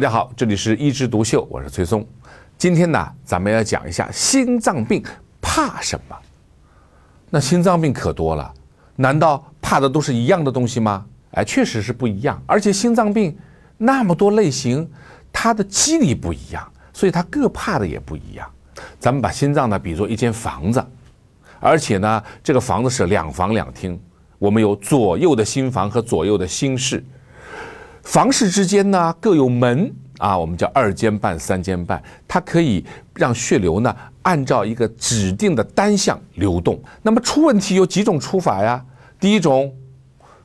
大家好，这里是一枝独秀，我是崔松。今天呢，咱们要讲一下心脏病怕什么？那心脏病可多了，难道怕的都是一样的东西吗？哎，确实是不一样。而且心脏病那么多类型，它的机理不一样，所以它各怕的也不一样。咱们把心脏呢比作一间房子，而且呢，这个房子是两房两厅，我们有左右的心房和左右的心室。房室之间呢各有门啊，我们叫二间半、三间半，它可以让血流呢按照一个指定的单向流动。那么出问题有几种出法呀？第一种，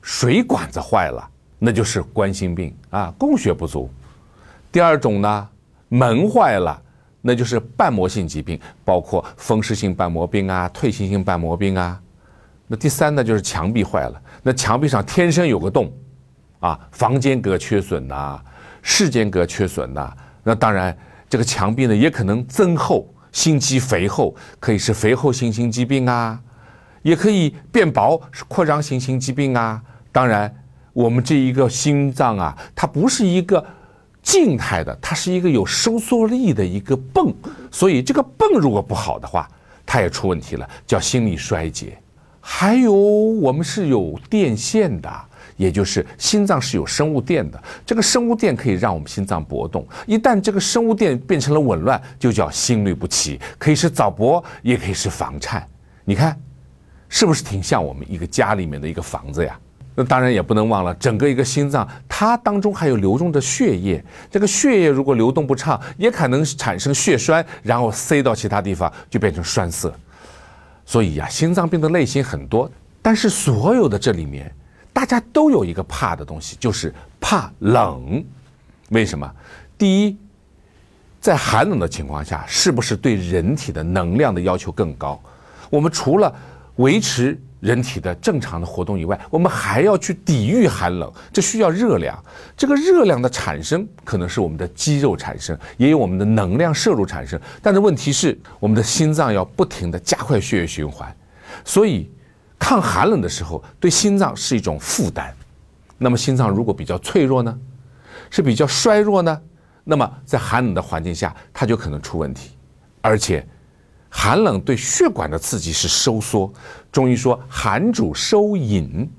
水管子坏了，那就是冠心病啊，供血不足。第二种呢，门坏了，那就是瓣膜性疾病，包括风湿性瓣膜病啊、退行性瓣膜病啊。那第三呢，就是墙壁坏了，那墙壁上天生有个洞。啊，房间隔缺损呐，室间隔缺损呐，那当然，这个墙壁呢也可能增厚，心肌肥厚，可以是肥厚性心肌病啊，也可以变薄，是扩张性心肌病啊。当然，我们这一个心脏啊，它不是一个静态的，它是一个有收缩力的一个泵，所以这个泵如果不好的话，它也出问题了，叫心力衰竭。还有，我们是有电线的。也就是心脏是有生物电的，这个生物电可以让我们心脏搏动。一旦这个生物电变成了紊乱，就叫心律不齐，可以是早搏，也可以是房颤。你看，是不是挺像我们一个家里面的一个房子呀？那当然也不能忘了，整个一个心脏，它当中还有流动的血液。这个血液如果流动不畅，也可能产生血栓，然后塞到其他地方，就变成栓塞。所以呀，心脏病的类型很多，但是所有的这里面。大家都有一个怕的东西，就是怕冷。为什么？第一，在寒冷的情况下，是不是对人体的能量的要求更高？我们除了维持人体的正常的活动以外，我们还要去抵御寒冷，这需要热量。这个热量的产生，可能是我们的肌肉产生，也有我们的能量摄入产生。但是问题是，我们的心脏要不停地加快血液循环，所以。抗寒冷的时候，对心脏是一种负担。那么心脏如果比较脆弱呢，是比较衰弱呢，那么在寒冷的环境下，它就可能出问题。而且，寒冷对血管的刺激是收缩。中医说寒主收引，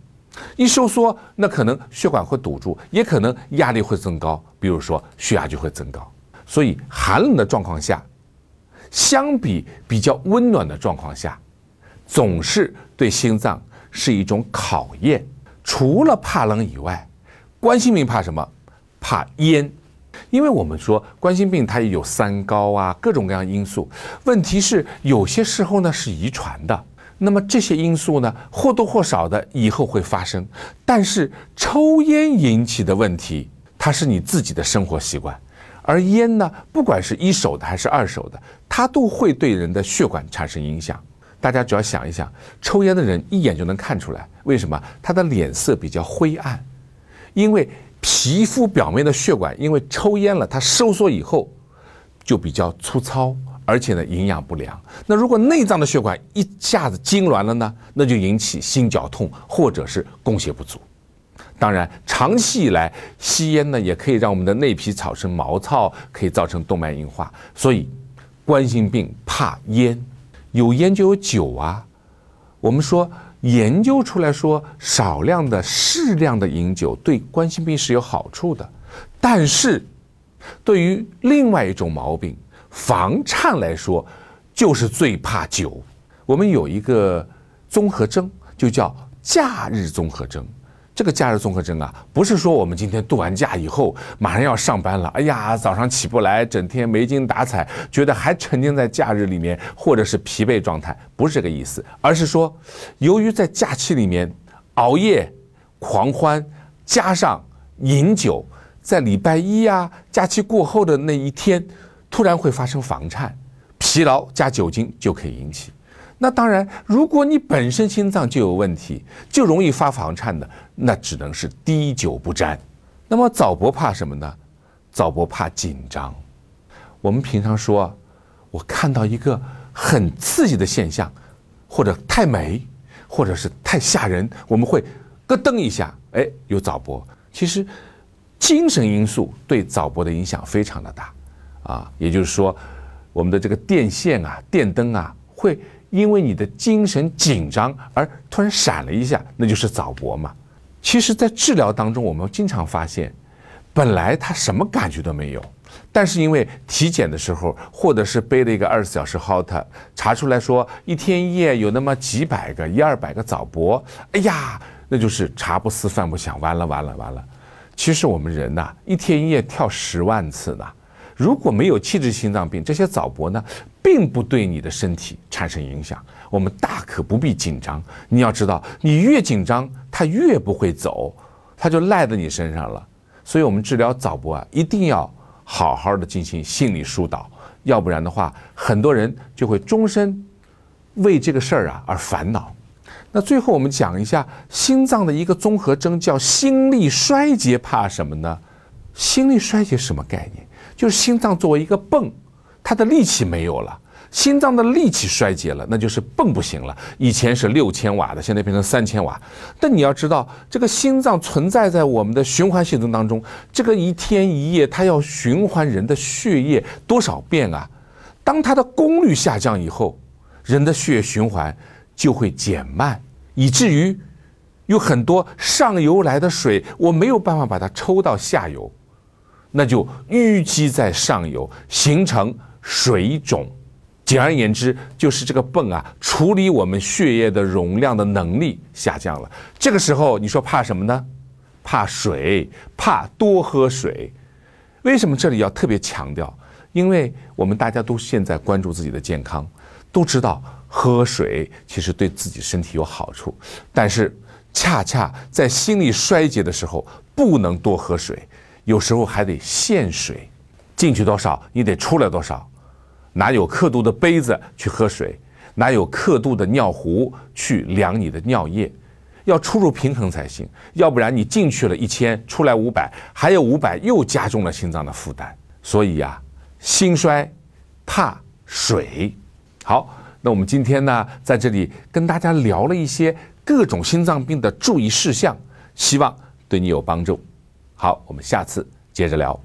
一收缩，那可能血管会堵住，也可能压力会增高，比如说血压就会增高。所以寒冷的状况下，相比比较温暖的状况下。总是对心脏是一种考验。除了怕冷以外，冠心病怕什么？怕烟。因为我们说冠心病它也有三高啊，各种各样因素。问题是有些时候呢是遗传的，那么这些因素呢或多或少的以后会发生。但是抽烟引起的问题，它是你自己的生活习惯，而烟呢，不管是一手的还是二手的，它都会对人的血管产生影响。大家只要想一想，抽烟的人一眼就能看出来，为什么他的脸色比较灰暗？因为皮肤表面的血管因为抽烟了，它收缩以后就比较粗糙，而且呢营养不良。那如果内脏的血管一下子痉挛了呢，那就引起心绞痛或者是供血不足。当然，长期以来吸烟呢，也可以让我们的内皮产生毛糙，可以造成动脉硬化。所以，冠心病怕烟。有烟就有酒啊，我们说研究出来说，少量的、适量的饮酒对冠心病是有好处的，但是对于另外一种毛病房颤来说，就是最怕酒。我们有一个综合征，就叫假日综合征。这个假日综合征啊，不是说我们今天度完假以后马上要上班了，哎呀，早上起不来，整天没精打采，觉得还沉浸在假日里面，或者是疲惫状态，不是这个意思，而是说，由于在假期里面熬夜、狂欢，加上饮酒，在礼拜一呀，假期过后的那一天，突然会发生房颤，疲劳加酒精就可以引起。那当然，如果你本身心脏就有问题，就容易发房颤的，那只能是滴酒不沾。那么早搏怕什么呢？早搏怕紧张。我们平常说，我看到一个很刺激的现象，或者太美，或者是太吓人，我们会咯噔一下，哎，有早搏。其实，精神因素对早搏的影响非常的大，啊，也就是说，我们的这个电线啊、电灯啊，会因为你的精神紧张而突然闪了一下，那就是早搏嘛。其实，在治疗当中，我们经常发现，本来他什么感觉都没有，但是因为体检的时候，或者是背了一个二十四小时 HOT，查出来说一天一夜有那么几百个、一二百个早搏，哎呀，那就是茶不思饭不想，完了完了完了。其实我们人呐，一天一夜跳十万次呢。如果没有器质心脏病，这些早搏呢，并不对你的身体产生影响。我们大可不必紧张。你要知道，你越紧张，它越不会走，它就赖在你身上了。所以，我们治疗早搏啊，一定要好好的进行心理疏导，要不然的话，很多人就会终身为这个事儿啊而烦恼。那最后我们讲一下心脏的一个综合征，叫心力衰竭，怕什么呢？心力衰竭什么概念？就是心脏作为一个泵，它的力气没有了，心脏的力气衰竭了，那就是泵不行了。以前是六千瓦的，现在变成三千瓦。但你要知道，这个心脏存在在我们的循环系统当中，这个一天一夜它要循环人的血液多少遍啊？当它的功率下降以后，人的血液循环就会减慢。以至于有很多上游来的水，我没有办法把它抽到下游，那就淤积在上游，形成水肿。简而言之，就是这个泵啊，处理我们血液的容量的能力下降了。这个时候，你说怕什么呢？怕水，怕多喝水。为什么这里要特别强调？因为我们大家都现在关注自己的健康，都知道。喝水其实对自己身体有好处，但是恰恰在心力衰竭的时候，不能多喝水，有时候还得限水，进去多少你得出来多少，哪有刻度的杯子去喝水，哪有刻度的尿壶去量你的尿液，要出入平衡才行，要不然你进去了一千，出来五百，还有五百又加重了心脏的负担，所以呀，心衰怕水，好。那我们今天呢，在这里跟大家聊了一些各种心脏病的注意事项，希望对你有帮助。好，我们下次接着聊。